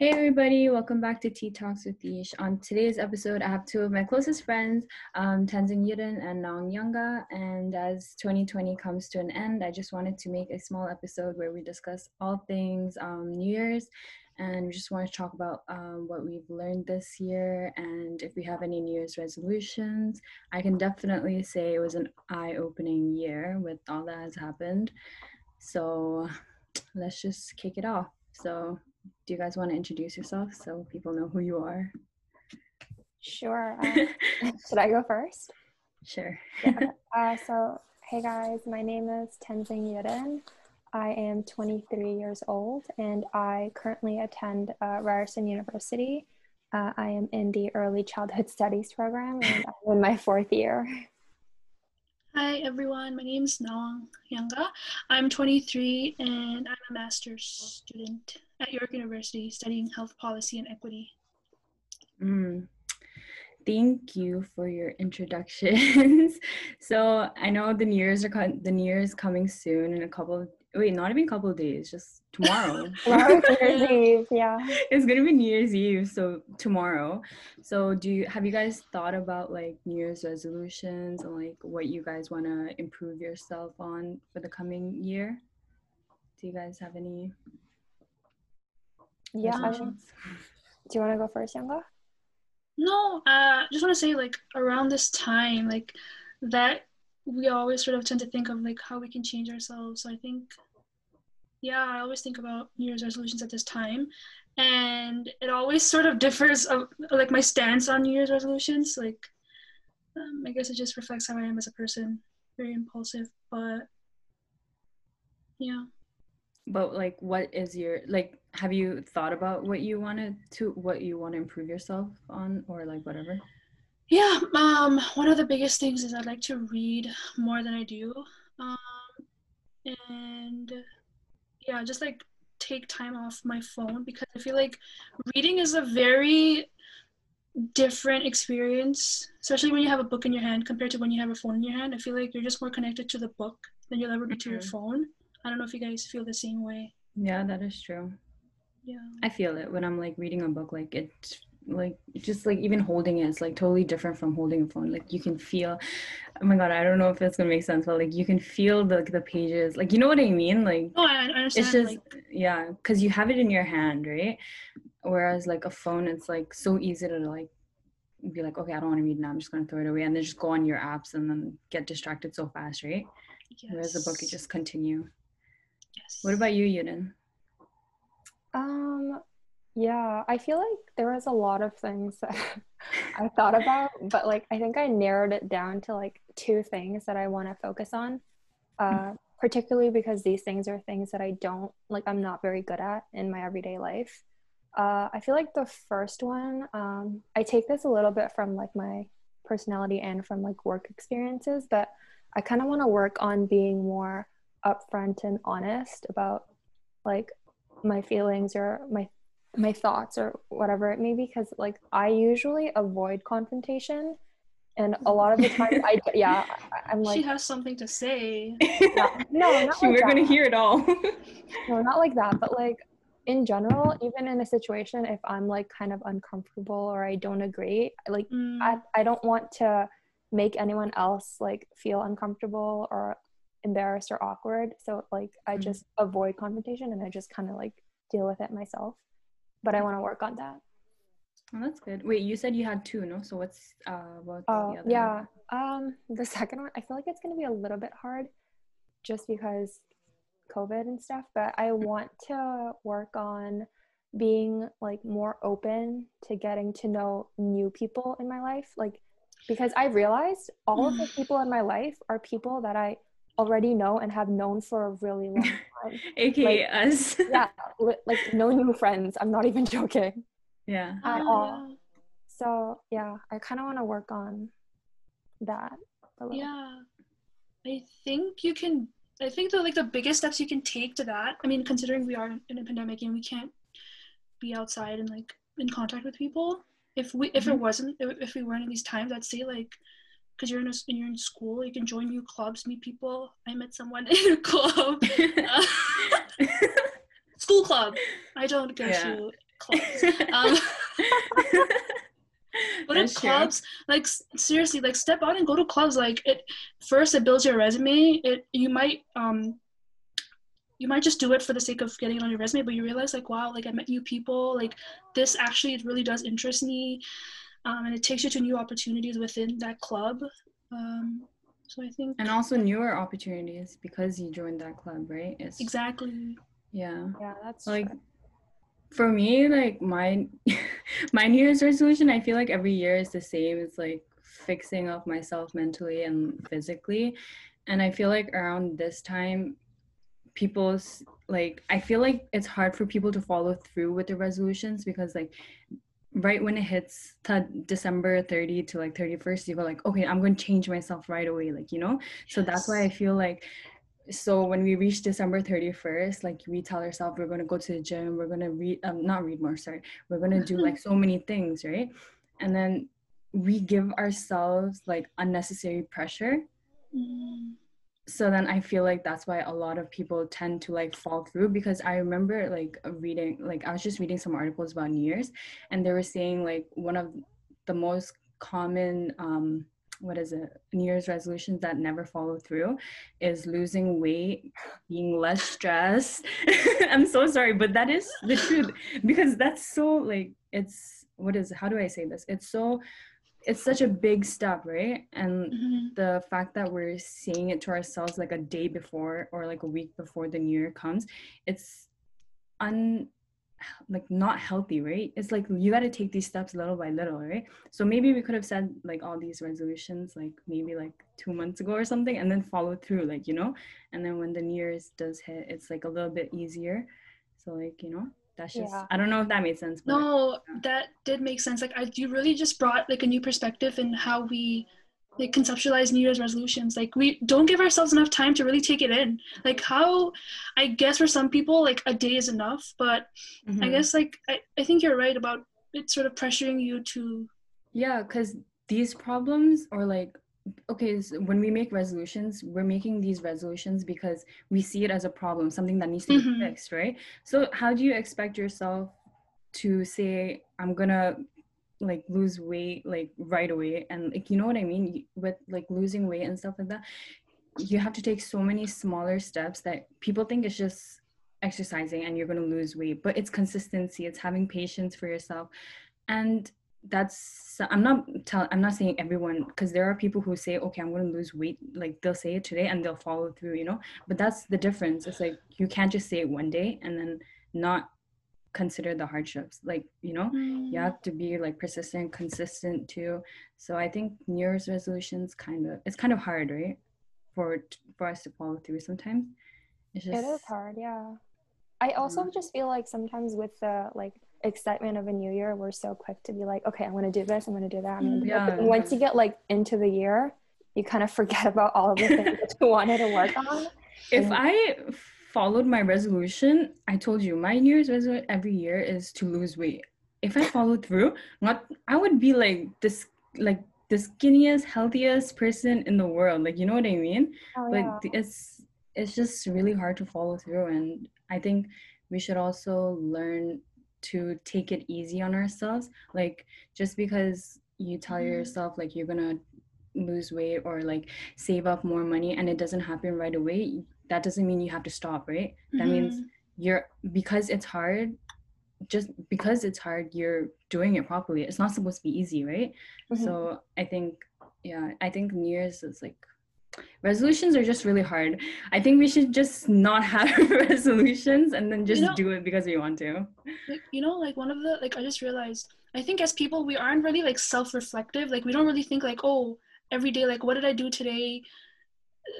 Hey everybody, welcome back to Tea Talks with Ish. On today's episode, I have two of my closest friends, um, Tenzing Youdon and Nawang Yanga. And as 2020 comes to an end, I just wanted to make a small episode where we discuss all things um, New Year's and we just want to talk about um, what we've learned this year and if we have any New Year's resolutions. I can definitely say it was an eye-opening year with all that has happened. So let's just kick it off. So do you guys want to introduce yourself so people know who you are? Sure. Uh, should I go first? Sure. yeah. Uh, so, hey guys, my name is Tenzing Youdon. I am 23 years old and I currently attend uh, Ryerson University. Uh, I am in the Early Childhood Studies program and I'm in my fourth year. Hi everyone, my name is Nawang Yanga. I'm 23 and I'm a master's student at York University studying health policy and equity. Mm. Thank you for your introductions. so I know the New Year's are co- the New Year's coming soon in a couple of wait, not even a couple of days, just tomorrow. New Year's Eve, yeah. It's gonna be New Year's Eve, so tomorrow. So do you have you guys thought about like New Year's resolutions and like what you guys wanna improve yourself on for the coming year? Do you guys have any Yeah. I mean, do you wanna go first, Yanga? No, uh just wanna say like around this time, like that we always sort of tend to think of like how we can change ourselves. So I think, yeah, I always think about New Year's resolutions at this time, and it always sort of differs of like my stance on New Year's resolutions. Like, um, I guess it just reflects how I am as a person, very impulsive, but yeah. But like, what is your like? Have you thought about what you wanted to, what you want to improve yourself on, or like whatever? Yeah, um, one of the biggest things is I'd like to read more than I do. Um, and yeah, just like take time off my phone because I feel like reading is a very different experience, especially when you have a book in your hand compared to when you have a phone in your hand. I feel like you're just more connected to the book than you'll ever be to your Mhm. phone. I don't know if you guys feel the same way. Yeah, that is true. Yeah. I feel it when I'm like reading a book. Like it's like just like even holding it, it's like totally different from holding a phone. Like you can feel. Oh my god, I don't know if that's gonna make sense, but like you can feel the the pages. Like you know what I mean? Like Oh, I understand. it's just like, yeah, because you have it in your hand, right? Whereas like a phone, it's like so easy to like be like, okay, I don't want to read now. I'm just gonna throw it away, and then just go on your apps and then get distracted so fast, right? Whereas a book, you just continue. yes. What about you, Youdon? Um, yeah, I feel like there was a lot of things that I thought about, but like I think I narrowed it down to like two things that I want to focus on. Uh, particularly because these things are things that I don't like I'm not very good at in my everyday life. Uh, I feel like the first one, um, I take this a little bit from like my personality and from like work experiences, but I kind of want to work on being more upfront and honest about like my feelings or my my thoughts or whatever it may be because like i usually avoid confrontation and a lot of the time i yeah I, i'm like, she has something to say. yeah, no not We're like gonna hear it all. no not like that but like in general even in a situation if i'm like kind of uncomfortable or i don't agree like Mm, I, I don't want to make anyone else like feel uncomfortable or embarrassed or awkward. So like i Mhm. just avoid confrontation and i just kind of like deal with it myself. But i want to work on that. Oh, that's good. Wait, you said you had two, no? So what's uh what's oh the other yeah. um the second one i feel like it's going to be a little bit hard just because covid and stuff but i want to work on being like more open to getting to know new people in my life. Like because i realized all of the people in my life are people that i already know and have known for a really long time one? AKA us. yeah li- like no new friends i'm not even joking yeah. at oh, all. so yeah i kind of want to work on that a little. Yeah. I think you can I think the like the biggest steps you can take to that. I mean, considering we are in a pandemic and we can't be outside and like in contact with people. If we if it Mhm. wasn't if if we weren't in these times, I'd say like because you're in a you're in school, you can join new clubs, meet people. I met someone in a club, uh, school club. I don't go Yeah. to clubs. Um, to That's true. clubs like seriously like step out and go to clubs like it first it builds your resume it you might um you might just do it for the sake of getting it on your resume but you realize like wow like i met new people like this actually it really does interest me um, and it takes you to new opportunities within that club um, so i think and also newer opportunities because you joined that club, right? It's exactly yeah. Yeah, that's Like true. for me, like my my New Year's resolution, I feel like every year is the same. It's like fixing up myself mentally and physically. And I feel like around this time, people's like I feel like it's hard for people to follow through with the resolutions because like right when it hits to December 30 to like 31st, you go like, okay, I'm going to change myself right away, like you know. So that's why I feel like so when we reach December 31st, like we tell ourselves we're gonna go to the gym, we're gonna read um not read more, sorry, we're gonna do like so many things, right? And then we give ourselves like unnecessary pressure. Mm, So then I feel like that's why a lot of people tend to like fall through because I remember like reading like I was just reading some articles about New Year's and they were saying like one of the most common um what is it new year's resolutions that never follow through is losing weight being less stressed. I'm so sorry but that is the truth because that's so like it's what is how do i say this? It's so it's such a big step right? And mhm. the fact that we're saying it to ourselves like a day before or like a week before the new year comes it's un like not healthy right? It's like you got to take these steps little by little right? So maybe we could have said like all these resolutions like maybe like two months ago or something and then follow through like you know? And then when the new year's does hit it's like a little bit easier. So like you know that's just Yeah. i don't know if that made sense but No, that did make sense. Like, I you really just brought like a new perspective in how we like conceptualize New Year's resolutions. Like, we don't give ourselves enough time to really take it in. Like, how I guess for some people, like a day is enough, but I Mhm. guess like I, I think you're right about it sort of pressuring you to. Yeah, because these problems are like, okay, so when we make resolutions, we're making these resolutions because we see it as a problem, something that needs to be Mhm. fixed, right? So, how do you expect yourself to say, I'm gonna like lose weight like right away? And like, you know what I mean? With like losing weight and stuff like that, you have to take so many smaller steps that people think it's just exercising and you're going to lose weight but it's consistency it's having patience for yourself and that's i'm not tell i'm not saying everyone because there are people who say okay i'm going to lose weight like they'll say it today and they'll follow through you know? But that's the difference. It's like you can't just say it one day and then not consider the hardships like you know? You have to be like persistent consistent too. So i think new year's resolutions kind of it's kind of hard right? For for us to follow through sometimes. It's just It is hard, yeah. I also Mhm. just feel like sometimes with the like excitement of a new year, we're so quick to be like, okay, I'm gonna do this, I'm gonna do that, do mm-hmm. that. Yeah. once you get like into the year, you kind of forget about all of the things that you wanted to work on. if And- I followed my resolution, I told you my New Year's resolution every year is to lose weight. If I followed through, not I would be like this like the skinniest, healthiest person in the world. Like you know what I mean? Oh, But yeah. th- it's it's just really hard to follow through, and I think we should also learn to take it easy on ourselves. Like just because you tell Mhm. yourself like you're gonna lose weight or like save up more money and it doesn't happen right away that doesn't mean you have to stop right that means Mhm. you're because it's hard just because it's hard you're doing it properly it's not supposed to be easy right Mhm. so i think yeah i think new year's is like resolutions are just really hard. I think we should just not have resolutions and then just know- do it because we want to. Like you know like one of the like i just realized i think as people we aren't really like self-reflective. Like we don't really think like oh every day like what did i do today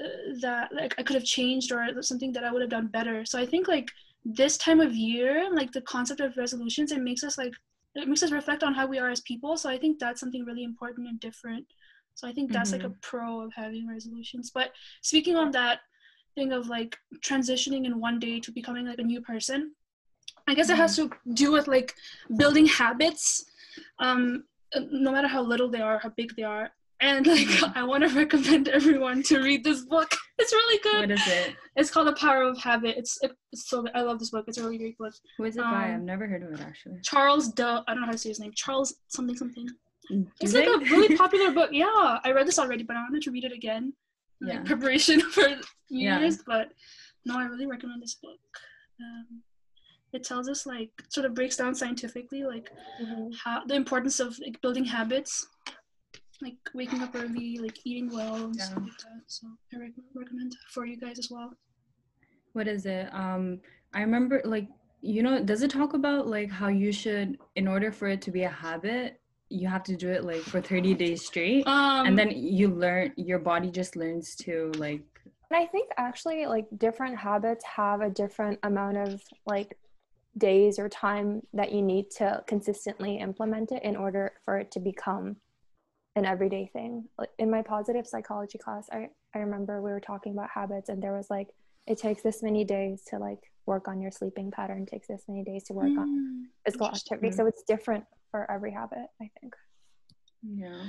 uh, that like i could have changed or something that i would have done better. So i think like this time of year like the concept of resolutions it makes us like it makes us reflect on how we are as people. So i think that's something really important and different so i think that's like a pro of having resolutions but speaking on that thing of like transitioning in one day to becoming like a new person I guess it has to do with like building habits, um, no matter how little they are, how big they are. And like, Mhm. I want to recommend everyone to read this book. it's really good. What is it? It's called The Power of Habit. It's it's so I love this book. It's a really great book. Who is it by? Um, I've never heard of it actually. Charles Duh. I don't know how to say his name. Charles something something. It's like a really popular book. Yeah, I read this already, but I wanted to read it again. in, Yeah. Like preparation for New Yeah. Year's, but no, I really recommend this book. Um, it tells us like sort of breaks down scientifically like Mhm. how the importance of like building habits, like waking up early, like eating well, and stuff Yeah. like that. So I rec- recommend for you guys as well. what is it? Um, I remember like you know, does it talk about like how you should, in order for it to be a habit, you have to do it like for thirty days straight, Um, and then you learn your body just learns to like And I think actually like different habits have a different amount of like days or time that you need to consistently implement it in order for it to become an everyday thing. Like in my positive psychology class, I, I remember we were talking about habits and there was like it takes this many days to like work on your sleeping pattern, takes this many days to work on mm, physical interesting. activity. So it's different for every habit, I think. yeah.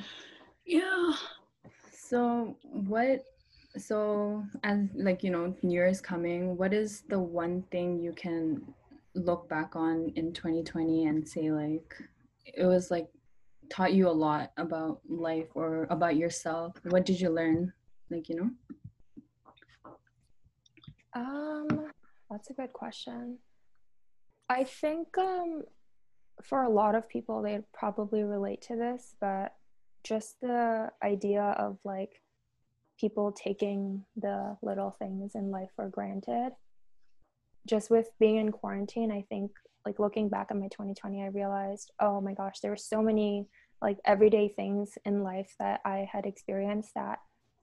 yeah. So what so as like you know New Year's coming, what is the one thing you can look back on in 2020 and say like it was like taught you a lot about life or about yourself? What did you learn? Like, you know? Um, that's a good question. I think um, for a lot of people, they'd probably relate to this, but just the idea of like people taking the little things in life for granted. Just with being in quarantine, I think like looking back at my 2020, I realized, oh my gosh, there were so many like everyday things in life that I had experienced that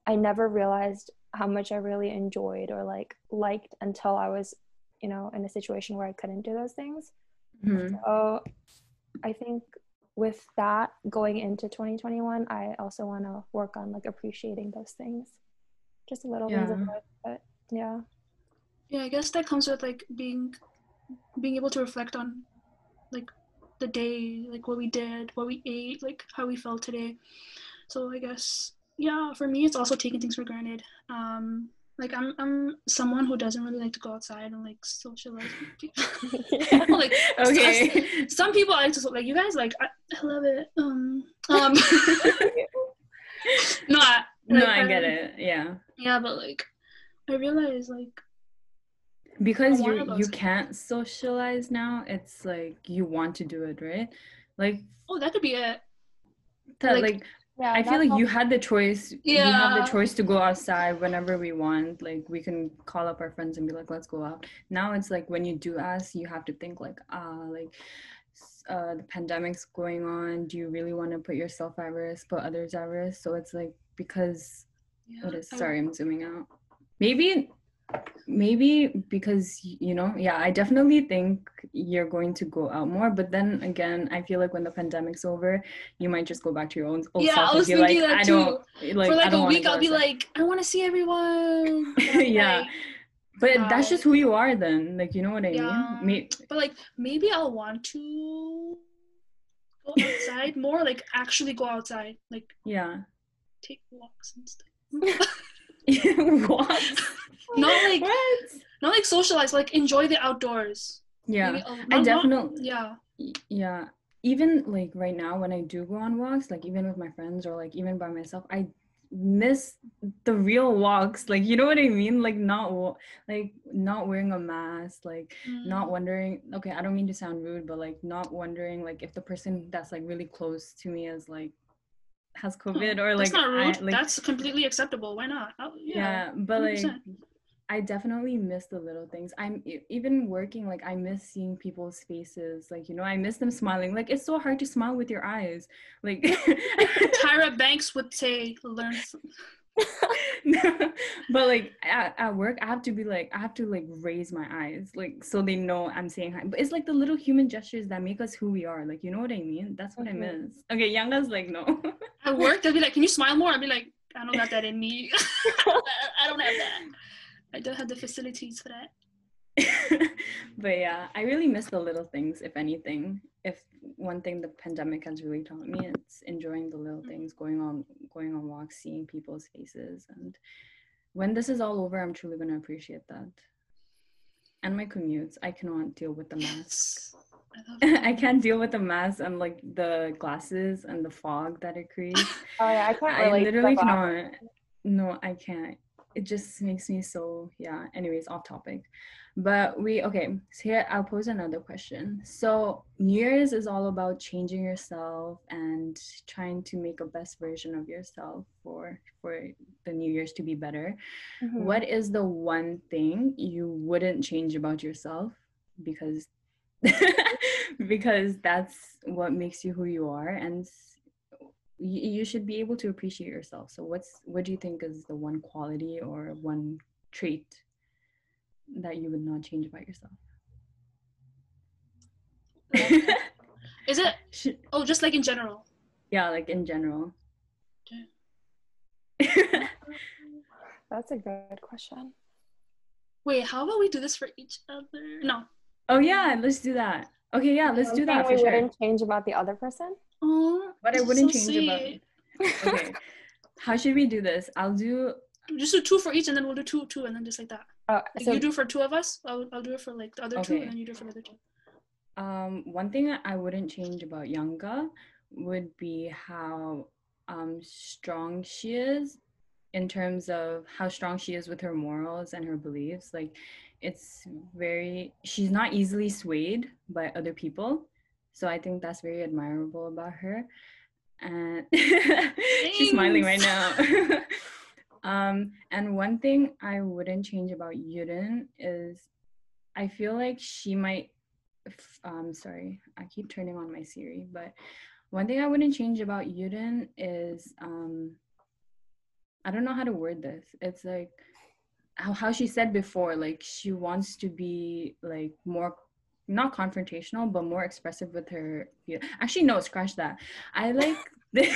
I never realized how much I really enjoyed or like liked until I was, you know, in a situation where I couldn't do those things. Mhm. So I think with that going into 2021, I also want to work on like appreciating those things. Just a little things of Yeah. but yeah. Yeah, I guess that comes with like being being able to reflect on like the day, like what we did, what we ate, like how we felt today. So I guess yeah, for me it's also taking things for granted. Um like I'm I'm someone who doesn't really like to go outside and like socialize with people. like Okay. some people I just like you guys like I, I love it. Um um no, I, no, like, I get um, it. Yeah. Yeah, but like I realize like because you you outside. can't socialize now it's like you want to do it right like oh that could be it. that Like, like, Yeah, i feel that's like you had the choice yeah we have the choice to go outside whenever we want like we can call up our friends and be like let's go out. Now it's like when you do ask you have to think like ah like uh, the pandemic's going on. Do you really want to put yourself at risk put others at risk? So it's like because Yeah, what is sorry i'm zooming out. Maybe maybe because you know yeah i definitely think you're going to go out more but then again i feel like when the pandemic's over you might just go back to your own old Yeah, self I was be thinking like that i too. like for like a week, I'll be outside. like, I want to see everyone. Yeah. like- but that's just who you are then like you know what i Yeah. mean May- but like maybe I'll want to go outside more, like actually go outside, like yeah take walks and stuff. what Not like what not like socialize, like enjoy the outdoors. yeah Maybe, uh, i not- not- definitely yeah. yeah even like right now when i do go on walks like even with my friends or like even by myself i miss the real walks like you know what i mean like not like not wearing a mask like not Mm. wondering okay i don't mean to sound rude but like not wondering like if the person that's like really close to me is like has covid or like That's not rude. I, like That's completely acceptable. Why not? Oh, yeah, yeah. but like 100%. I definitely miss the little things i'm even working like i miss seeing people's faces like you know i miss them smiling like it's so hard to smile with your eyes like Tyra Banks would say, "Learn." Some- but like at, at work i have to be like i have to like raise my eyes like so they know i'm saying hi but it's like the little human gestures that make us who we are like you know what i mean that's what Mhm. i miss okay yanga's like no At work, they'll be like, "Can you smile more?" I'll be like, "I don't got that in me. I don't have that. I don't have the facilities for that." but yeah, I really miss the little things, if anything. If one thing the pandemic has really taught me, it's enjoying the little mm-hmm. things, going on going on walks, seeing people's faces and when this is all over, I'm truly gonna appreciate that. And my commutes, I cannot deal with the mask. Yes. I I can't deal with the mask and like the glasses and the fog that it creates. Oh yeah, I can't I relate. to literally cannot. No, I can't. It just makes me so yeah. Anyways, off topic. But we okay. So here I'll pose another question. So New Year's is all about changing yourself and trying to make a best version of yourself for for the New Year's to be better. Mhm. What is the one thing you wouldn't change about yourself because because that's what makes you who you are and you, you should be able to appreciate yourself. So what's what do you think is the one quality or one trait that you would not change about yourself? Is it? Oh, just like in general. yeah, like in general. That's a good question. Wait, how about we do this for each other? No. oh yeah, let's do that. Okay, yeah, let's do that for we sure. wouldn't change about the other person. Oh, What I wouldn't change about Okay. How should we do this? I'll do Just do two for each, and then we'll do two, two, and then just like that. Oh, Like you do for two of us. I'll, I'll do it for like the other two, and then you do it for the other two. Um, one thing that I wouldn't change about Yanga would be how um, strong she is in terms of how strong she is with her morals and her beliefs. Like, it's very, she's not easily swayed by other people. So I think that's very admirable about her. And she's smiling right now. um, and one thing I wouldn't change about Youdon is I feel like she might um sorry i keep turning on my siri but one thing i wouldn't change about youdon is um i don't know how to word this it's like how, how she said before like she wants to be like more not confrontational but more expressive with her feel- actually no scratch that i like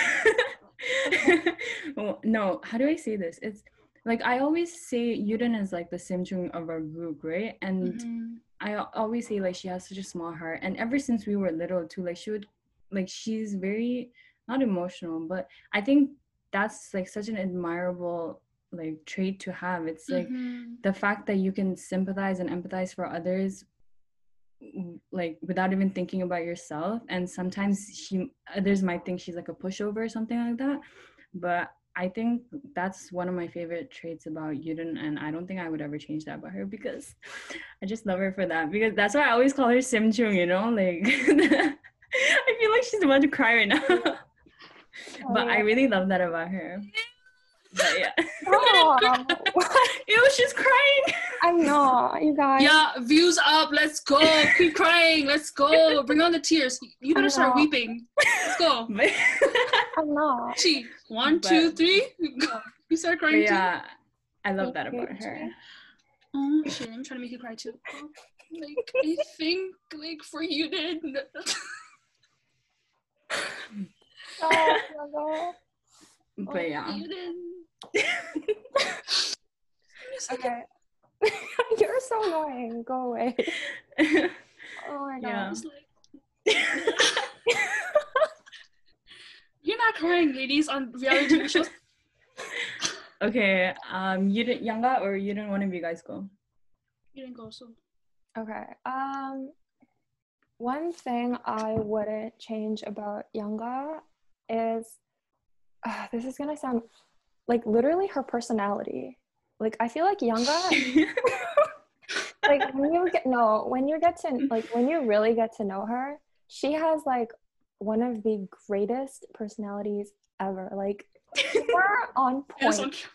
Well, no how do i say this it's like i always say youdon is like the simchung of our group right and Mhm. I always say like she has such a small heart, and ever since we were little too, like she would, like she's very not emotional, but I think that's like such an admirable like trait to have. It's like Mhm. the fact that you can sympathize and empathize for others, like without even thinking about yourself. And sometimes she uh, others might think she's like a pushover or something like that, but I think that's one of my favorite traits about Youdon, and I don't think I would ever change that about her because I just love her for that. Because that's why I always call her Sim Chung, you know? Like, I feel like she's about to cry right now. Oh, but I really love that about her. But yeah. Oh, Ew, she's crying. I'm not, you guys. Yeah, views up. Let's go. Keep crying. Let's go. Bring on the tears. You better start weeping. Let's go. But, I'm not. She. One, But- two, three. You start but crying too. yeah, I love that Thank you, about her. Oh shit! I'm trying to make you cry too. Like I think, like for you did. Oh, no. But yeah. You did. Okay. You're so annoying. Go away. Oh my god. Yeah. It's You're not crying, ladies, on reality TV shows. okay, um, you didn't Yanga or you didn't one of you guys go? You didn't go, so Okay. Um, one thing I wouldn't change about Yanga is uh, this is gonna sound like literally her personality. Like I feel like Yanga, like when you get no, when you get to like when you really get to know her, she has like one of the greatest personalities ever. Like you're on point.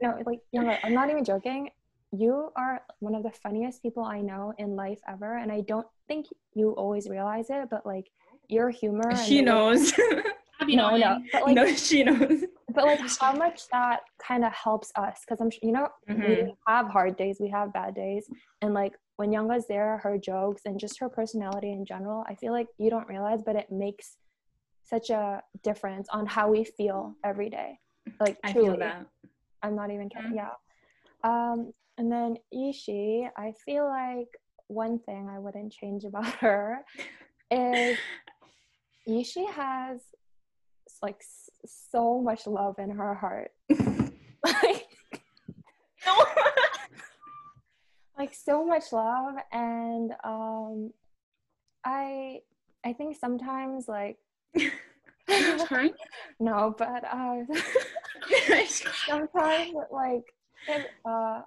no, like Yanga, I'm not even joking. You are one of the funniest people I know in life ever, and I don't think you always realize it. But like your humor, she knows. way- Abby No, know, but like, no, she knows. but like how much that kind of helps us because I'm, you know, we Mhm. have hard days, we have bad days, and like when Yanga's there, her jokes and just her personality in general, I feel like you don't realize, but it makes such a difference on how we feel every day. Like I feel that. I'm not even kidding. Mhm. Yeah. Um, and then Ishi, I feel like one thing I wouldn't change about her is Ishi has like s- so much love in her heart. like like so much love and um i i think sometimes like no but uh sometimes like it, uh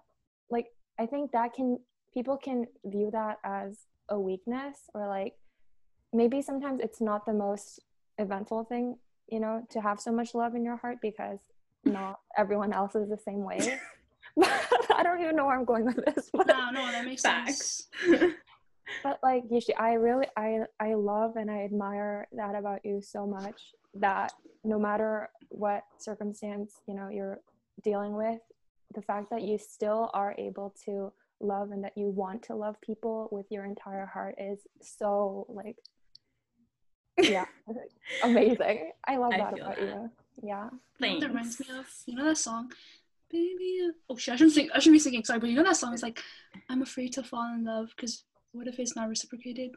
like i think that can people can view that as a weakness or like maybe sometimes it's not the most eventful thing you know to have so much love in your heart because not everyone else is the same way i don't even know where i'm going with this but, No, no, that makes Facts. sense. but like Yishi, i really i i love and i admire that about you so much that no matter what circumstance you know you're dealing with the fact that you still are able to love and that you want to love people with your entire heart is so like yeah amazing i love I that feel about that. you yeah You know what that reminds me of you know that song, baby. Oh shit, I shouldn't sing. I shouldn't be singing. Sorry, but you know that song is like, I'm afraid to fall in love because what if it's not reciprocated?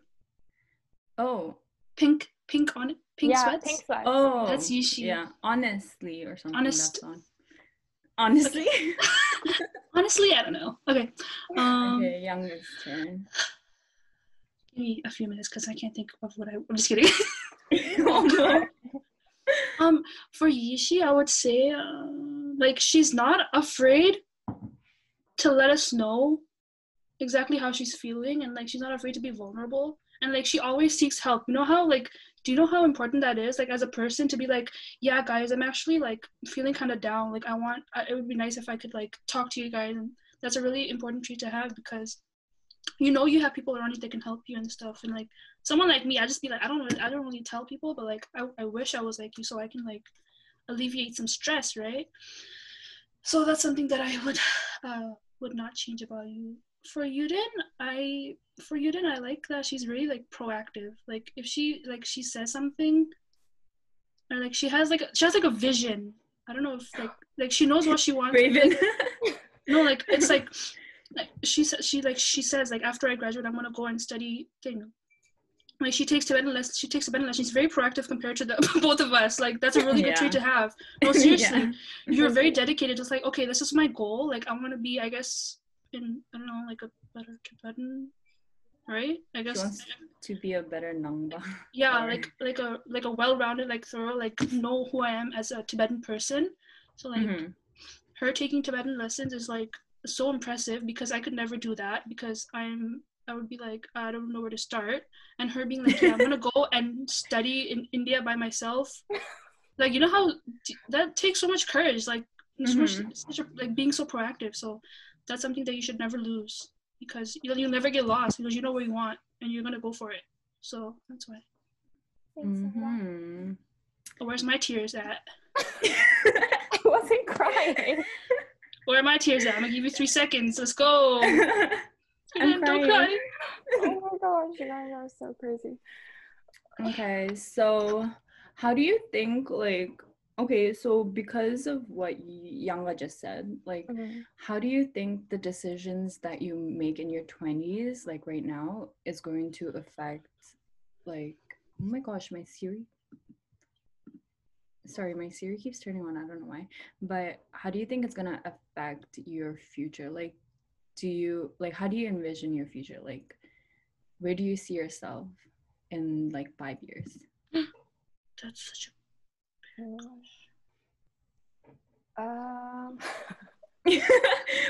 Oh. Pink, pink on it, pink yeah sweats. pink sweats Oh. That's Yishi. Yeah. Honestly or something. Honest- That song. Honestly. Honestly, I don't know. Okay. Um, okay, youngest turn. Give me a few minutes because I can't think of what I. I'm just kidding. oh. Um, for Yishi, I would say, uh, like, she's not afraid to let us know exactly how she's feeling, and like, she's not afraid to be vulnerable, and like, she always seeks help. You know how, like, do you know how important that is? Like, as a person, to be like, yeah, guys, I'm actually like feeling kind of down. Like, I want. I, it would be nice if I could like talk to you guys, and that's a really important trait to have because you know you have people around you that can help you and stuff and like someone like me i just be like i don't really i don't really tell people but like i, I wish i was like you so i can like alleviate some stress right so that's something that i would uh would not change about you for Youdon, I for Youdon, I like that she's really like proactive. Like if she like she says something, or like she has like she has like a vision. I don't know if like like she knows what she wants. Raven. No, like it's like like she says she like she says like after I graduate I'm gonna go and study thing. Like she takes Tibetan lessons. She takes Tibetan lessons. She's very proactive compared to the both of us. Like that's a really good trait to have. No, seriously, Yeah. you're very dedicated. It's like okay, this is my goal. Like I want to be, I guess, in I don't know, like a better Tibetan, right? I guess to be a better Nangba. yeah like like a like a well-rounded like thorough like know who i am as a tibetan person so like Mhm. her taking tibetan lessons is like so impressive because i could never do that because i'm i would be like i don't know where to start and her being like yeah i'm gonna go and study in india by myself like you know how that takes so much courage like so much, Mhm. such a, like being so proactive so that's something that you should never lose because you'll, you'll never get lost because you know where you want and you're gonna go for it so that's why Thanks so much. Mhm. Oh, where's my tears at? I wasn't crying. Where are my tears at? I'm gonna give you three seconds. Let's go. I'm Don't crying. cry. oh my gosh, you guys are so crazy. Okay, so how do you think like okay, so because of what Yanga just said, like Mhm. how do you think the decisions that you make in your 20s like right now is going to affect like oh my gosh, my Siri Sorry, my Siri keeps turning on. I don't know why. But how do you think it's going to affect your future? Like do you like how do you envision your future? Like where do you see yourself in like 5 years? That's such a. Um,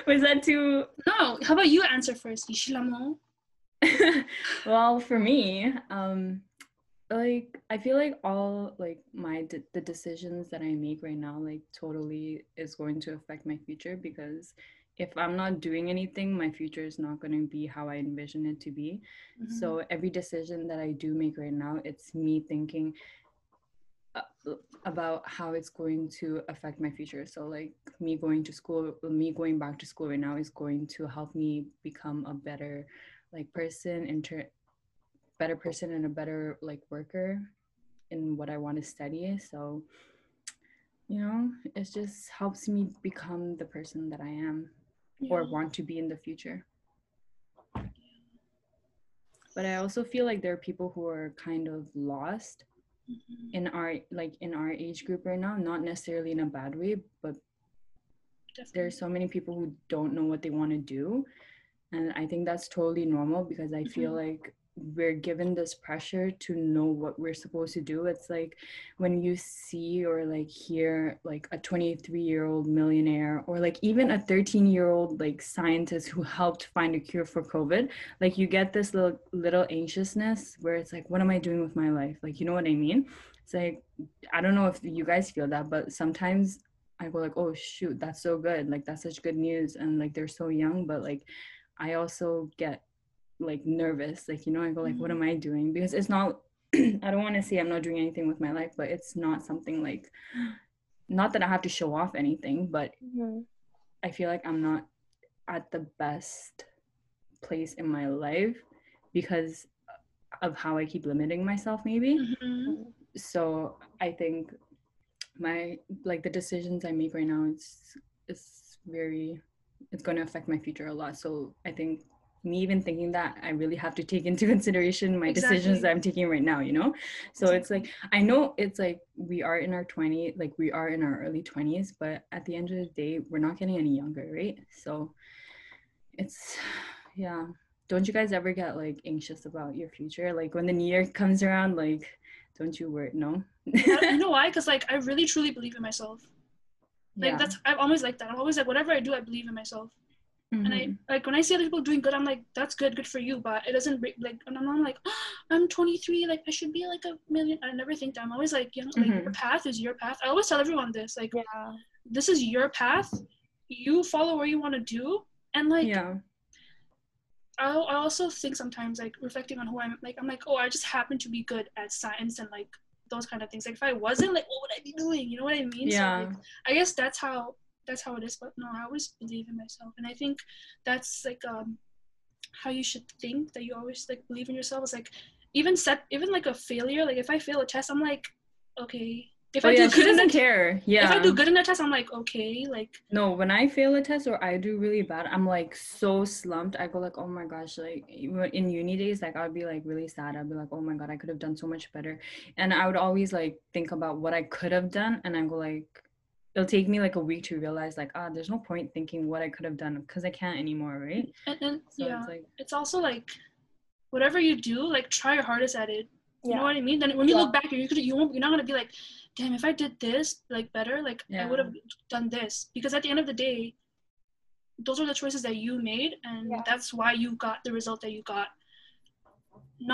Was that too no. How about you answer first, Ishilamo? well for me um like i feel like all like my de- the decisions that i make right now like totally is going to affect my future because if i'm not doing anything my future is not going to be how i envision it to be Mm-hmm. so every decision that i do make right now it's me thinking uh, about how it's going to affect my future so like me going to school me going back to school right now is going to help me become a better like person in, inter better person and a better like worker in what i want to study so you know it just helps me become the person that i am or want to be in the future but i also feel like there are people who are kind of lost Mhm. in our like in our age group right now not necessarily in a bad way but Definitely. there's so many people who don't know what they want to do and i think that's totally normal because i feel Mhm. like we're given this pressure to know what we're supposed to do it's like when you see or like hear like a 23 year old millionaire or like even a 13 year old like scientist who helped find a cure for covid like you get this little little anxiousness where it's like what am i doing with my life like you know what i mean it's like i don't know if you guys feel that but sometimes I go like, oh shoot, that's so good. Like that's such good news. And like they're so young, but like I also get like nervous. Like, you know, I go like, what am I doing? Because it's not I don't want to say I'm not doing anything with my life, but it's not something like not that I have to show off anything, but Mhm. I feel like I'm not at the best place in my life because of how I keep limiting myself maybe Mhm. so i think my like the decisions i make right now it's it's very it's going to affect my future a lot so i think me even thinking that i really have to take into consideration my decisions that i'm taking right now you know so it's like i know it's like we are in our 20 like we are in our early 20s but at the end of the day we're not getting any younger right so it's yeah don't you guys ever get like anxious about your future like when the new year comes around like don't you worry no uh, you know why? Because like I really truly believe in myself. Like Yeah. that's I'm always like that. I'm always like whatever I do, I believe in myself. And I Mhm. like when I see other people doing good, I'm like that's good, good for you. But it doesn't break like and I'm not like I'm 23, like I should be like a million. I never think that. I'm always like you know like Mhm. your path is your path. I always tell everyone this like Yeah. this is your path. You follow where you want to do, and like yeah I, I also think sometimes like reflecting on who I'm like I'm like oh I just happen to be good at science and like those kind of things like if I wasn't like what would I be doing you know what I mean yeah so like, I guess that's how that's how it is but no I always believe in myself and I think that's like um how you should think that you always like believe in yourself. Is like even set even like a failure like if I fail a test I'm like okay. If oh, I yeah, do good in care. yeah if I do good in a test I'm like okay like no when i fail a test or i do really bad i'm like so slumped. I go like oh my gosh like in uni days like i would be like really sad. I'd be like oh my god i could have done so much better. And i would always like think about what i could have done and i go like it'll take me like a week to realize like ah there's no point thinking what i could have done because i can't anymore right and, and so yeah it's like it's also like whatever you do like try your hardest at it You know what I mean? Then when you Yeah. look back, you could you won't you're not gonna be like, damn, if I did this like better, like I would have done this. Because at the end of the day, those are the choices that you made, and Yeah. that's why you got the result that you got.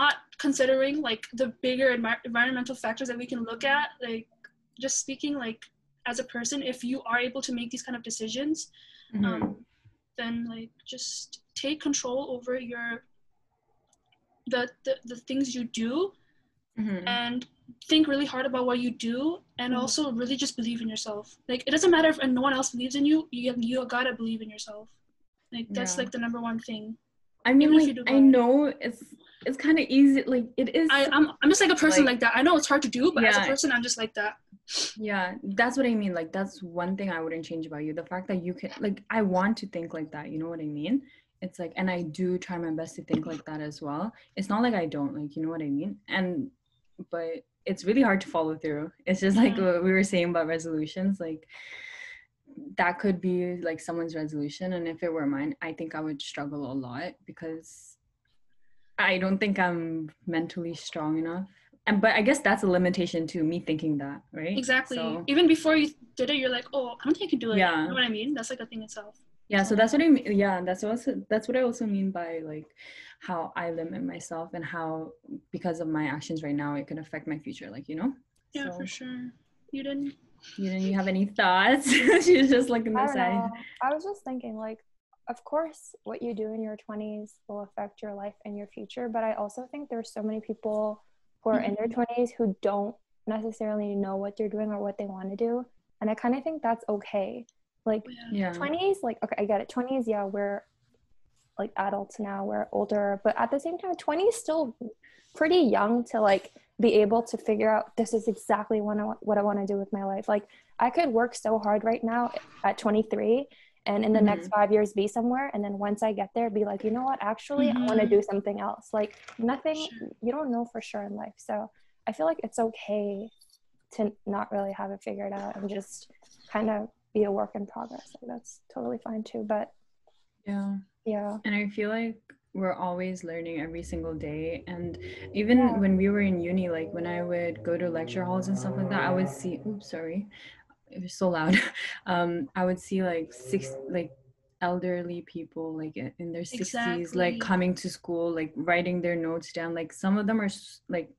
Not considering like the bigger envi- environmental factors that we can look at, like just speaking like as a person, if you are able to make these kind of decisions, mhm. um, then like just take control over your the, the the things you do Mhm. and think really hard about what you do and Mhm. also really just believe in yourself like it doesn't matter if no one else believes in you you, you gotta believe in yourself like that's Yeah. like the number one thing i mean even like i know it's it's kind of easy like it is I, I'm, I'm just like a person Like- like, that i know it's hard to do but as a person i'm just like that Yeah, that's what I mean. Like that's one thing I wouldn't change about you. The fact that you can like I want to think like that, you know what I mean? It's like and I do try my best to think like that as well. It's not like I don't, like you know what I mean? And but it's really hard to follow through. It's just like Mhm. what we were saying about resolutions, like that could be like someone's resolution and if it were mine, I think I would struggle a lot because I don't think I'm mentally strong enough. And but I guess that's a limitation to me thinking that, right? exactly So, even before you did it you're like oh i don't think i can do it Yeah. you know what i mean that's like a thing itself yeah, so that's what I mean. Yeah, that's also that's what I also mean by like how I limit myself and how because of my actions right now it can affect my future. Like you know. yeah So, for sure you didn't You didn't you have any thoughts? She's just looking I the don't side. know. I was just thinking, like, of course, what you do in your 20s will affect your life and your future. But I also think there's so many people who are in their 20s who don't necessarily know what they're doing or what they want to do. And I kind of think that's okay. Like, oh, yeah Yeah. 20s, like, okay, I get it. 20s, yeah, we're like adults now, we're older. But at the same time, 20 is still pretty young to like be able to figure out this is exactly what I, what I want to do with my life. Like, I could work so hard right now at 23 and in the next mm-hmm. five years be somewhere. And then once I get there, be like, you know what, actually, I want to mm-hmm. do something else. Like, nothing, Sure. you don't know for sure in life. So I feel like it's okay to not really have it figured out and just kind of be a work in progress. Like that's totally fine too. But yeah, yeah. And I feel like we're always learning every single day. And even Yeah. when we were in uni, like when I would go to lecture halls and stuff like that, I would see. Oops, sorry, it was so loud. Um, I would see like six like elderly people like in their 60s Exactly. like coming to school like writing their notes down like some of them are like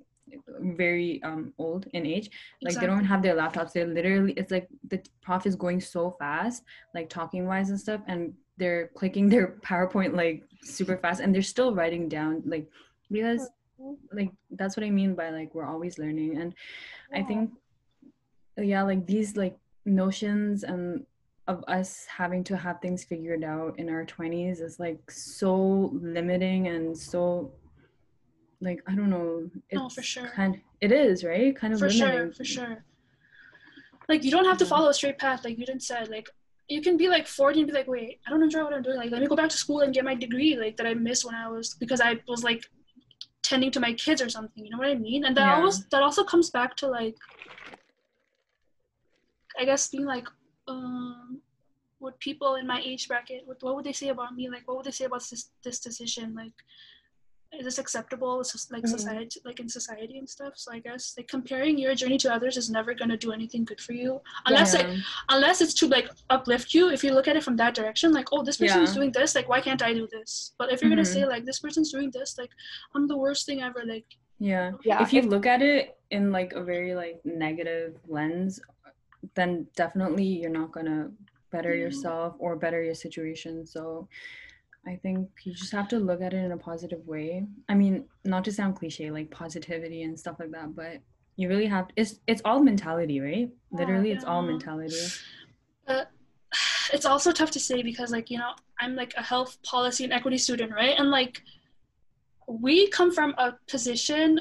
very um old in age like they don't have their laptops they're literally it's like the prof is going so fast like talking wise and stuff and they're clicking their powerpoint like super fast and they're still writing down like because Mhm. like that's what i mean by like we're always learning and i think yeah like these like notions and of us having to have things figured out in our 20s is like so limiting and so like i don't know it's No, for sure. kind it is right kind of for limiting. sure for sure like you don't have to follow a straight path like you didn't said like you can be like 40 and be like wait i don't enjoy what i'm doing like let me go back to school and get my degree like that i missed when i was because i was like tending to my kids or something you know what i mean and that Yeah. always that also comes back to like i guess being like um would people in my age bracket what, what would they say about me like what would they say about this this decision like is this acceptable like Mhm. society like in society and stuff so i guess like comparing your journey to others is never going to do anything good for you unless like Yeah. unless it's to like uplift you if you look at it from that direction like oh this person's Yeah. doing this like why can't i do this but if you're gonna Mhm. say like this person's doing this like i'm the worst thing ever like yeah Yeah. if you look at it in like a very like negative lens then definitely you're not gonna better Yeah. yourself or better your situation. So i think you just have to look at it in a positive way. I mean not to sound cliche like positivity and stuff like that but you really have it's it's all mentality right? Literally it's all Yeah. mentality. It's also tough to say because like you know i'm like a health policy and equity student right? And like we come from a position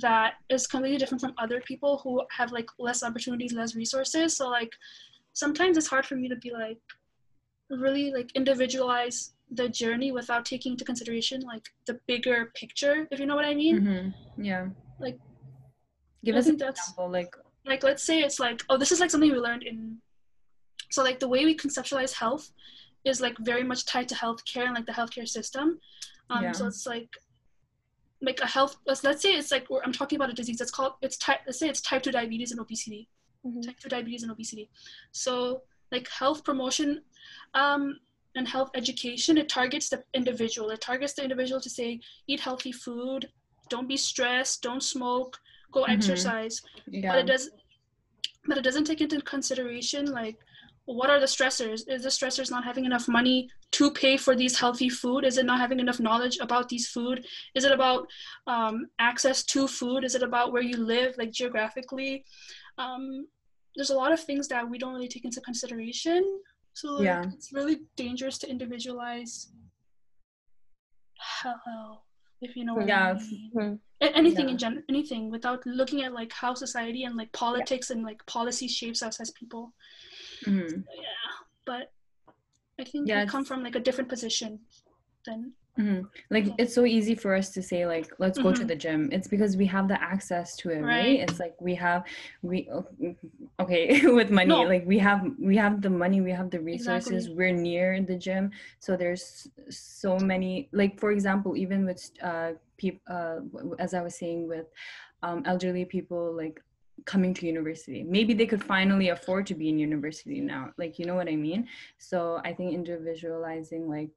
that is completely different from other people who have like less opportunities less resources. So like sometimes it's hard for me to be like really like individualize the journey without taking into consideration like the bigger picture if you know what i mean. Mhm. yeah. Like, give I us an example like like let's say it's like oh this is like something we learned in so like the way we conceptualize health is like very much tied to healthcare and like the healthcare system. Um so it's like like a health let's, say it's like we're, i'm talking about a disease that's called it's type let's say it's type 2 diabetes and obesity. Mhm. type 2 diabetes and obesity. So like health promotion um and health education it targets the individual. It targets the individual to say eat healthy food don't be stressed don't smoke go Mhm. exercise. But it does but it doesn't take into consideration like what are the stressors is the stressors not having enough money to pay for these healthy food is it not having enough knowledge about these food is it about um, access to food is it about where you live like geographically um, there's a lot of things that we don't really take into consideration so like, Yeah. it's really dangerous to individualize health if you know what Yeah. I mean. Mhm. Anything Yeah. in general anything without looking at like how society and like politics and like policy shapes us as people Mhm. yeah but i think Yeah, we come from like a different position than hmm Like Yeah. it's so easy for us to say like let's go to Mhm. the gym. It's because we have the access to it, right? Right. It's like we have we okay with money. No. Like we have we have the money, we have the resources. Exactly. We're near the gym, so there's so many. Like for example, even with uh people uh as I was saying with um elderly people like coming to university. Maybe they could finally afford to be in university now. Like you know what i mean? So i think individualizing like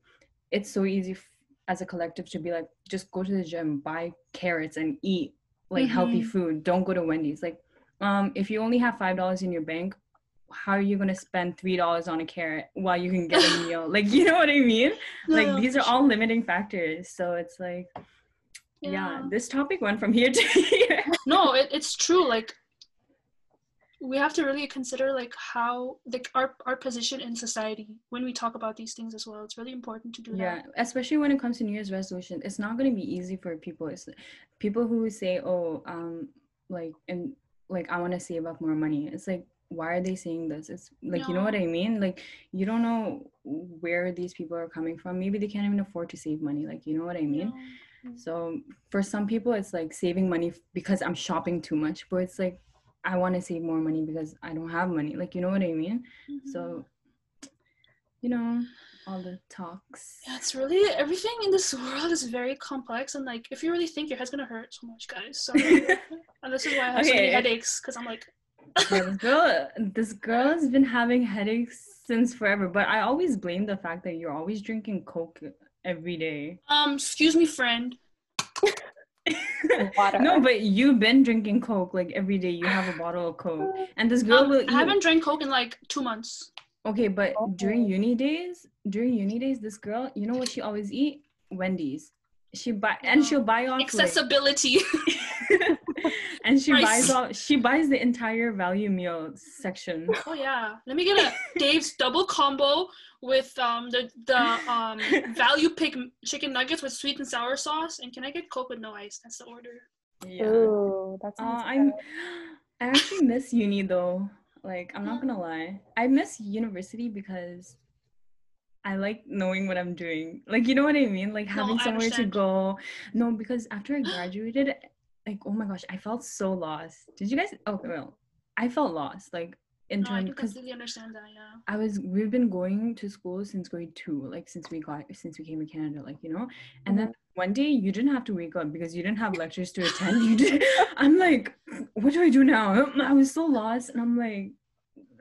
it's so easy f- as a collective to be like just go to the gym buy carrots and eat like healthy Mhm. food. Don't go to wendy's. Like um if you only have five dollars in your bank how are you going to spend three dollars on a carrot while you can get a meal? Like you know what i mean? Like these are all sure. limiting factors. So it's like yeah. Yeah. this topic went from here to here. No it, it's true. Like we have to really consider like how like our, our position in society when we talk about these things as well. It's really important to do yeah that. Yeah especially when it comes to new year's resolution it's not going to be easy for people. It's people who say oh um like and like i want to save up more money. It's like why are they saying this? It's like you know what i mean? Like you don't know where these people are coming from. Maybe they can't even afford to save money like you know what i mean? No. so for some people it's like saving money because i'm shopping too much but it's like I want to save more money because I don't have money. Like, you know what I mean? Mhm. So, you know, all the talks. Yeah, it's really everything in this world is very complex, and like if you really think your head's gonna hurt so much, guys. So, and this is why I have so many headaches because I'm like, Yeah, this girl, this girl has been having headaches since forever. But I always blame the fact that you're always drinking Coke every day. um, excuse me, friend. Water. no, but you've been drinking Coke like every day. You have a bottle of Coke, and this girl Um, will I haven't drank Coke in like two months. Okay, but during uni days, during uni days, this girl, you know what she always eat? Wendy's. She buy and she'll buy off like, Accessibility. and she Price. buys all she buys the entire value meal section. oh yeah, let me get a Dave's double combo with um the the um value pick chicken nuggets with sweet and sour sauce, and can I get Coke with no ice? That's the order. Yeah. Ooh, that Uh, I'm. I actually miss uni though. Like I'm not Mm. gonna lie. I miss university because I like knowing what I'm doing. Like you know what I mean? Like having I somewhere to go. No, because after I graduated, like oh my gosh, I felt so lost. Did you guys oh well, I felt lost. Like in I terms because completely understand that. Yeah. I was we've been going to school since grade two, like since we got since we came to Canada, like you know. And then one day you didn't have to wake up because you didn't have lectures to attend. You did. I'm like, what do I do now? I was so lost, and I'm like,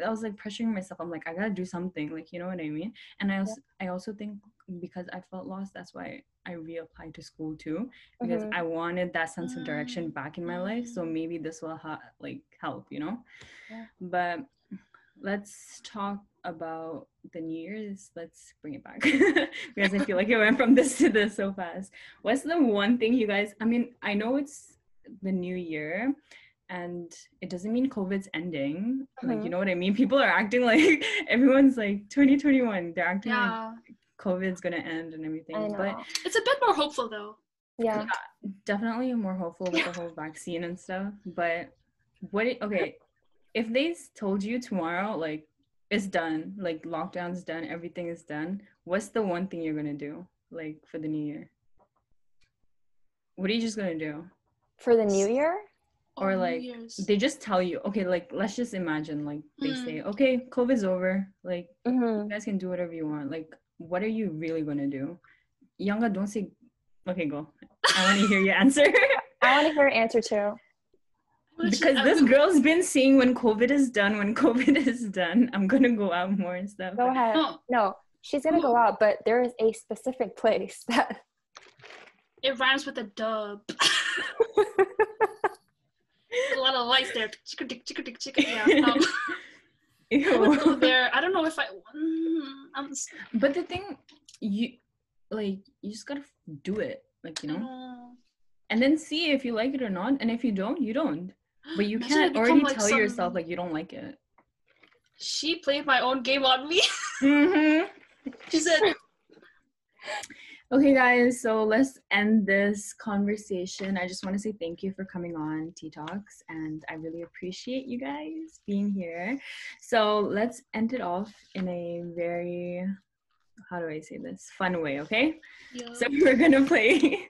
I was like pressuring myself. I'm like, I gotta do something, like you know what I mean. And I also I also think because I felt lost, that's why I reapplied to school too because Mhm. I wanted that sense of direction Mm, back in my life. So mm. maybe this will ha- like help, you know. Yeah. But let's talk about the New Year's. Let's bring it back because I feel like it went from this to this so fast. What's the one thing you guys? I mean, I know it's the new year. And it doesn't mean COVID's ending. Like, mm-hmm. you know what I mean? People are acting like everyone's like 2021. They're acting like COVID's gonna end and everything. But It's a bit more hopeful though. yeah. definitely more hopeful with the whole vaccine and stuff. But what? It, okay, if they told you tomorrow, like it's done, like lockdown's done, everything is done. What's the one thing you're gonna do, like for the new year? What are you just gonna do? For the new year? Or, Oh, like, Year's. They just tell you, okay, like let's just imagine, like they Mm. say, okay, COVID's over, like hmm you guys can do whatever you want. Like, what are you really gonna do? Yanga, don't say. Okay, go. I want to hear your answer. I want to hear your answer too. I would just- because I this would- girl's been saying when COVID is done, when COVID is done, I'm gonna go out more and stuff. Go ahead. No, No, she's gonna go out, but there is a specific place that. it rhymes with a dub. A lot of lights there. Chicka dick, chicka dick, chicka. Yeah. Um, I would go there. I don't know if I. I'm, But the thing, you like, you just gotta do it, like you know, know. and then see if you like it or not. And if you don't, you don't. But you Imagine can't already like, tell some- yourself like you don't like it. She played my own game on me. Mm-hmm. she said, Okay, guys, so let's end this conversation. I just want to say thank you for coming on Tea Talks, and I really appreciate you guys being here. So let's end it off in a very, how do I say this, fun way, okay? Yo. So we're gonna play,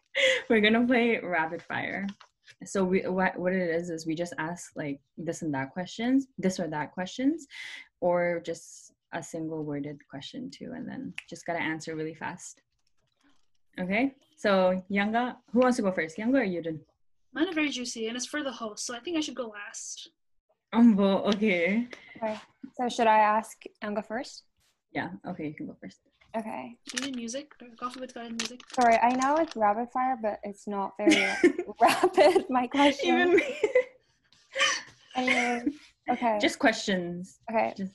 we're gonna play rapid fire. So we what what it is is we just ask like this and that questions, this or that questions, or just a single worded question too, and then just gotta answer really fast. Okay, so Yanga, who wants to go first? Yanga or Youdon? Mine are very juicy, and it's for the host, so I think I should go last. Umbo, okay. Okay. So should I ask Yanga first? Yeah, okay, you can go first. Okay. Do you need music? Coffee with guided music. Sorry, I know it's rapid fire, but it's not very rapid. My question. Even me. Anyway, okay. Just questions. okay. Just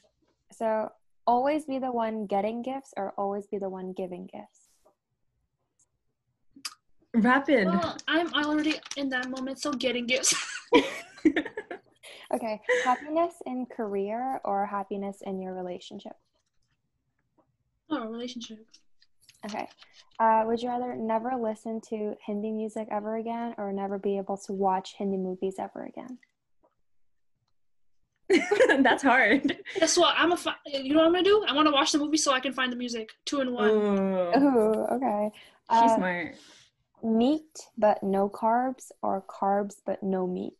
So always be the one getting gifts, or always be the one giving gifts. rapid. Well, I'm already in that moment, so getting gifts. Okay. Happiness in career or happiness in your relationship. Oh, relationship. Okay. Uh, would you rather never listen to Hindi music ever again, or never be able to watch Hindi movies ever again? That's hard. Guess what? I'm a. Fi- you know what I'm gonna do? I want to watch the movie so I can find the music. Two in one. Ooh, Ooh, okay. she's Uh, smart. meat but no carbs, or carbs but no meat.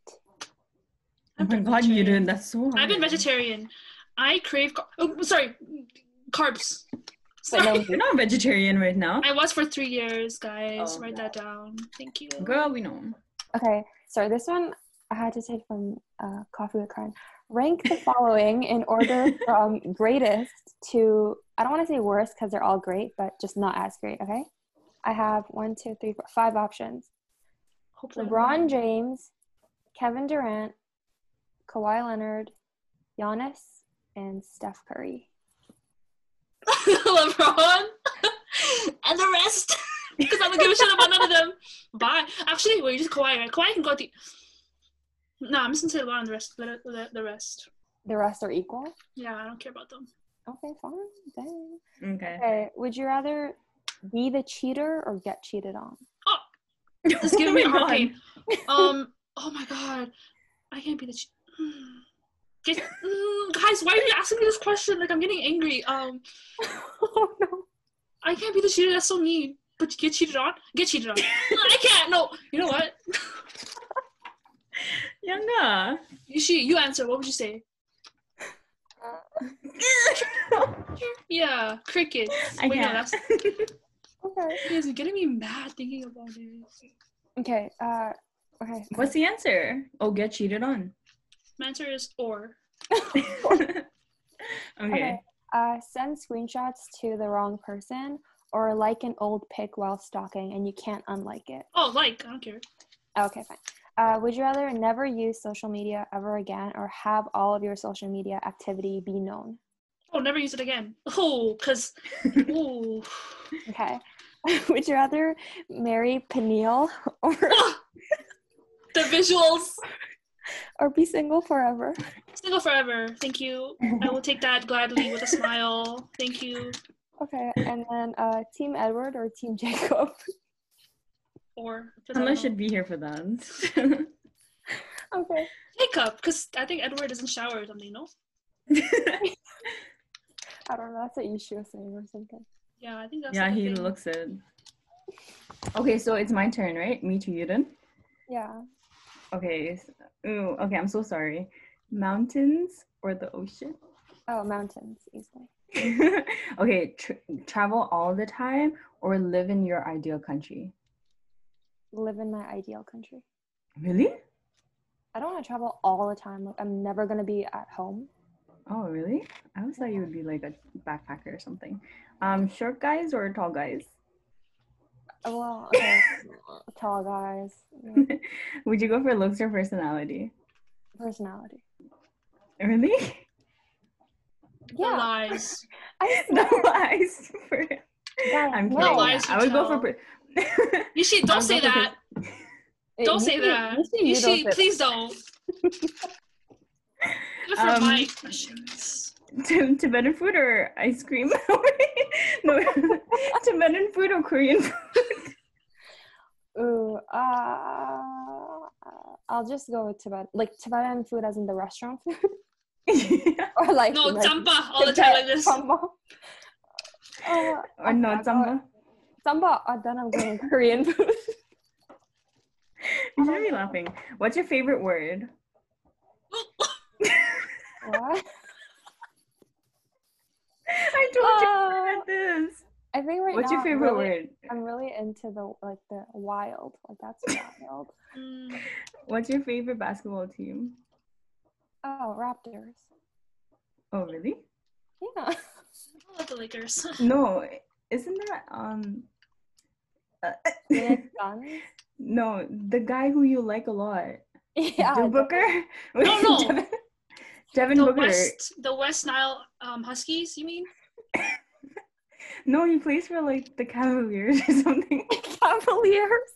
Oh my god, you're doing. That's so hard. I've been vegetarian. I crave. Car- oh, sorry, carbs. But no, You're not vegetarian right now. I was for three years, guys. Oh, Write no. that down. Thank you. Girl, we know. Okay, so this one I had to take from uh, Koffee with Karan. Rank the following in order from greatest to, I don't want to say worst because they're all great, but just not as great, okay? I have one, two, three, four, five options Hopefully LeBron James, Kevin Durant, Kawhi Leonard, Giannis, and Steph Curry. LeBron and the rest. Because I don't give a shit about none of them. Bye. Actually, wait, just Kawhi, right? Kawhi can go at the. No, I'm just gonna say LeBron and the rest. Let it, let the rest. The rest are equal? Yeah, I don't care about them. Okay, fine. Dang. Okay. Okay, would you rather be the cheater or get cheated on? It's giving me a Oh my heart God. pain. Um. Oh my god, I can't be the. Che- Get, mm, guys, why are you asking me this question? Like I'm getting angry. Um, oh no. I can't be the cheater. That's so mean. But you get cheated on. Get cheated on. I can't. No. You know what? Yanga. You she. You answer. What would you say? Yeah, crickets. I Wait, can't. that's. Okay. You guys are getting me mad thinking about it. Okay. Uh. Okay. What's the answer? Oh, get cheated on. My answer is or. okay. Okay. Uh, send screenshots to the wrong person or like an old pic while stalking and you can't unlike it. Oh, like I don't care. Okay, fine. Uh, would you rather never use social media ever again or have all of your social media activity be known? Oh, never use it again. Oh, cause. Ooh. Okay. would you rather marry Peniel or the visuals. or be single forever? Single forever. Thank you. I will take that gladly with a smile. Thank you. Okay, and then uh, Team Edward or Team Jacob? Or Emma should be here for that. okay. Jacob, because I think Edward doesn't shower or something. No. I don't know. That's what you should say or something. Yeah, I think that's. yeah, he thing. looks it. Okay, so it's my turn, right? Me to Youdon. Yeah. Okay. Ooh, okay, I'm so sorry. Mountains or the ocean? Oh, mountains, easily. okay, tr- travel all the time or live in your ideal country? Live in my ideal country. Really? I don't want to travel all the time. Like, I'm never gonna be at home. Oh, really? I always thought you would be like a backpacker or something. Um, short guys or tall guys? Oh, Well, okay. tall guys, yeah. would you go for looks or personality? personality. Really? The Yeah, lies. I no, swear. I swear. Guys, I'm no. kidding. lies I you would go for. Per- You should don't would say that. Eh, Don't say should- that. You should, You you don't should say please don't. Good for Um, my questions. T- Tibetan food or ice cream? no, Tibetan food or Korean food? that. Ooh, uh, I'll just go with Tibet. Like Tibetan food, as in the restaurant food, Yeah. or like No, like, Tsampa all the time like this. Tsampa. Uh, Or no, okay, tsampa. Tsampa, uh, then I'm going Korean food. You should be laughing. What's your favorite word? what? I told you Uh, I had this. I think right What's now your favorite I'm really, word? I'm really into the like the wild. Like that's wild. Mm, What's your favorite basketball team? Oh, Raptors. Oh, really? Yeah. I love the Lakers. No, isn't that um? uh, no, the guy who you like a lot, Yeah. Devin Booker. No, no. Devin, Devin the Booker. West, the West Nile um, Huskies. You mean? No, he plays for like the Cavaliers or something. Cavaliers.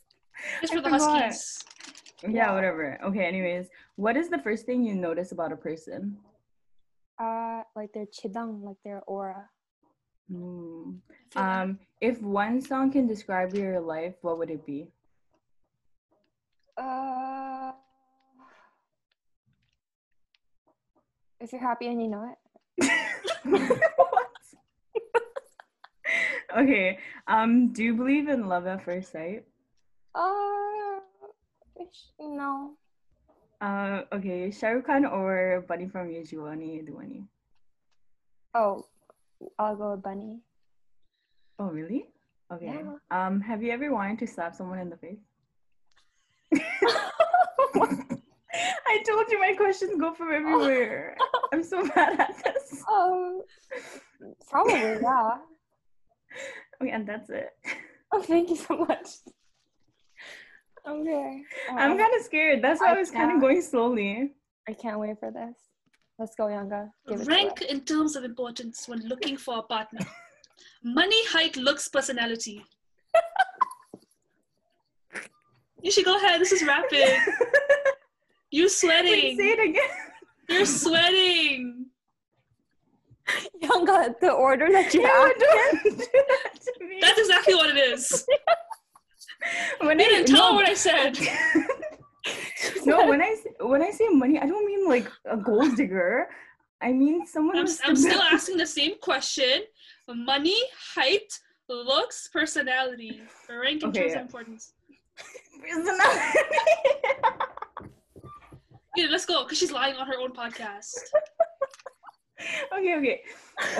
It's I for the forgot. Huskies. yeah, Yeah. whatever. Okay, anyways, what is the first thing you notice about a person? Uh, like their chidang, like their aura. Hmm. I feel that. Um, if one song can describe your life, what would it be? Uh, if you're happy and you know it. Okay. Um, do you believe in love at first sight? Uh, no. Uh, okay, Shah Rukh Khan or Bunny from Yujuani Duani? Oh, I'll go with Bunny. Oh, really? Okay. Yeah. Um, have you ever wanted to slap someone in the face? I told you my questions go from everywhere. I'm so bad at this. Um, probably yeah. Okay, and that's it. Oh, thank you so much. Okay. I'm um, kind of scared. That's why I I was kind of going slowly. I can't wait for this. Let's go, Yanga. Give Rank us. in terms of importance when looking for a partner. Money, height, looks, personality. You should go ahead. This is rapid. You're sweating. say it again. You're sweating. Yanga, the order that you No, asked. don't do that to me. That's exactly what it is. when You didn't tell no, her what I said. no, when I s- when I say money, I don't mean like a gold digger. I mean someone. I'm, I'm still asking the same question. Money, height, looks, personality. Rank in Okay, terms yeah. of importance. Personality. Yeah, let's go, because she's lying on her own podcast. okay, okay,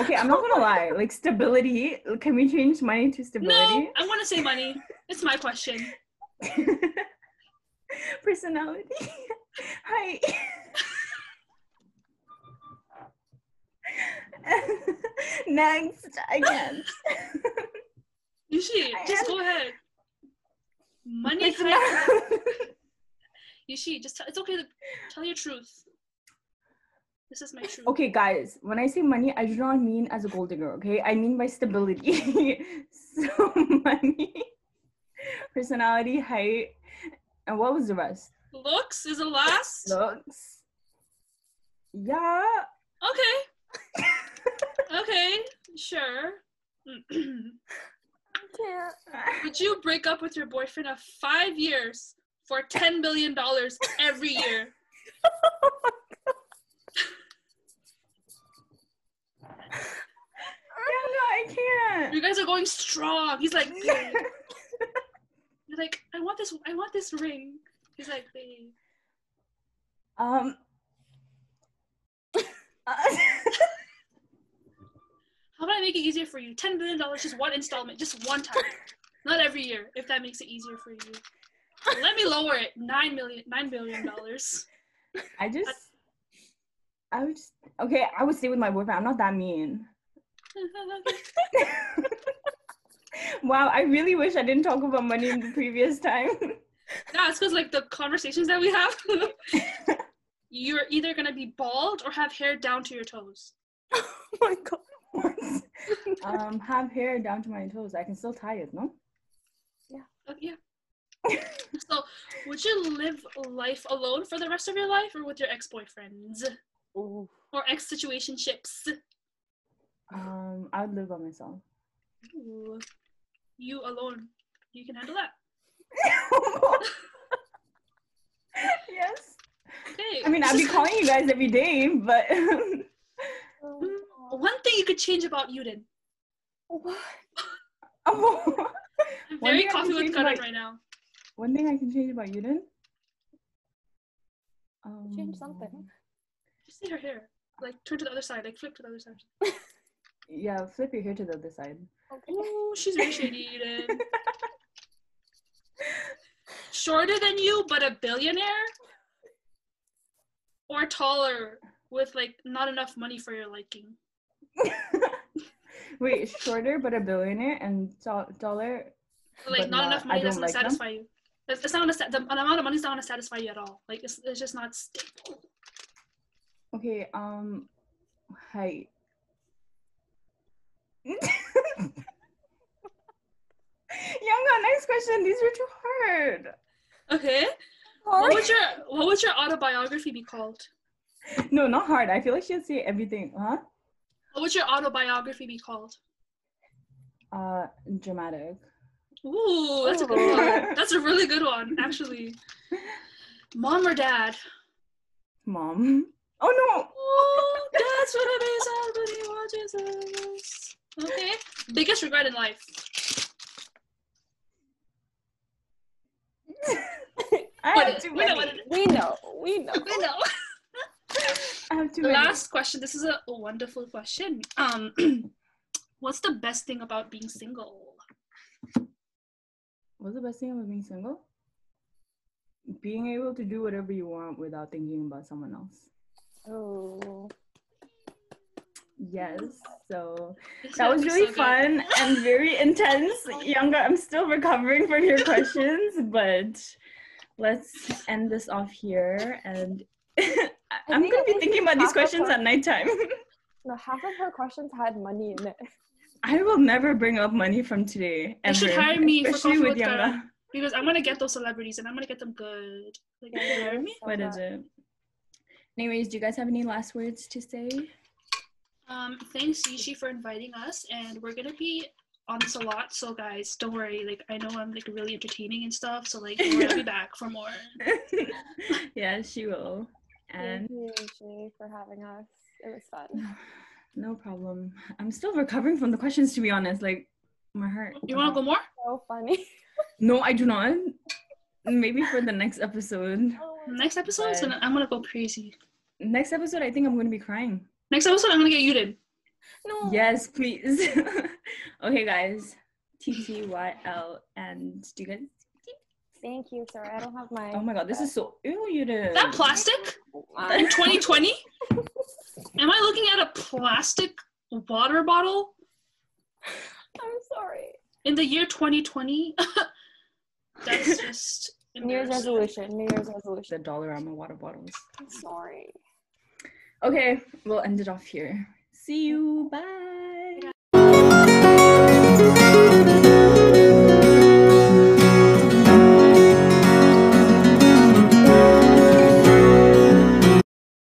okay. I'm not gonna lie. Like stability. Can we change money to stability? No, stability? I'm gonna say money. It's my question. Personality. Hi. Next, I can't. Yushi, I just am- go ahead. Money. Personality. Yushi, just tell, it's okay to tell your truth. This is my truth. Okay, guys, when I say money, I do not mean as a gold digger, okay? I mean by stability. so, money, personality, height, and what was the rest? Looks is the last. Looks. Yeah. Okay. Okay. Sure. can't. Would you break up with your boyfriend of five years for ten billion dollars every year? Yeah, no, I You guys are going strong. He's like, babe. You're like, I want this. I want this ring. He's like, babe. um. How about I make it easier for you? Ten billion dollars, just one installment, just one time, not every year. If that makes it easier for you, let me lower it. Nine million, nine billion dollars. I just. I would just. Okay, I would stay with my boyfriend. I'm not that mean. Wow, I really wish I didn't talk about money in the previous time. Yeah, it's because like the conversations that we have, you're either gonna be bald or have hair down to your toes. Oh my god. um, have hair down to my toes. I can still tie it, no? Oh, yeah. so, would you live life alone for the rest of your life, or with your ex-boyfriends Ooh. or ex-situationships? Um, I would live by myself. Ooh. You alone, you can handle that. yes. Okay. I mean, I'd be calling you guys every day, but One thing you could change about Youdon. What? oh, I'm One very thing I coffee can with change Karan about- right now. one thing I can change about you then. Um, Change something. Just see her hair. Like turn to the other side. Like flip to the other side. Yeah, flip your hair to the other side. Okay. Ooh, she's Youdon. Shorter than you, but a billionaire? Or taller with like not enough money for your liking? Wait, shorter but a billionaire and tall, taller. Like not, enough money don't that's gonna them? satisfy you. It's, it's not gonna sa- the amount of money is not gonna satisfy you at all. Like it's, it's just not stable. Okay, um, height. Yanga, next question. These are too hard. Okay. What would your what would your autobiography be called? No, not hard. I feel like she'll say everything. Huh? What would your autobiography be called? Uh, dramatic. Ooh, that's a good one. That's a really good one, actually. Mom or dad? Mom. Oh Oh, that's what it is. Everybody watches us. Okay. Biggest regret in life? I have is- too we know many. what it is. We know. We know. I know. I have too many. Last question. This is a wonderful question. Um, what's the best thing about being single? What's the best thing about being single? Being able to do whatever you want without thinking about someone else. Oh. Yes. So that was really so fun and very intense. Yanga, I'm still recovering from your questions, but let's end this off here. And I'm gonna be thinking about these questions our- at nighttime. No, half of her questions had money in it. I will never bring up money from today. You should hire me especially with Yanga. Because I'm gonna get those celebrities and I'm gonna get them good. Like, you hire me? What is it? Anyways, do you guys have any last words to say? Um, thanks Yishi for inviting us, and we're gonna be on this a lot. So guys, don't worry. Like I know I'm like really entertaining and stuff. So like we're gonna be back for more. yeah, she will. And Thank you, Jay, for having us. It was fun. no problem. I'm still recovering from the questions, to be honest. Like, my heart. You wanna go more? So funny. No, I do not. Maybe for the next episode. Next episode, so I'm gonna go crazy. Next episode, I think I'm going to be crying. Next episode, I'm gonna get you in. No. Yes, please. okay, guys. TTYL. And do you guys? Thank you, sir. I don't have my. Oh my god, this is so. Ew, you did. That plastic in 2020? Am I looking at a plastic water bottle I'm sorry. in the year 2020? That's just New Year's resolution. New Year's resolution. the resolution. Dollarama water bottles. I'm sorry. Okay, we'll end it off here. See you. Bye.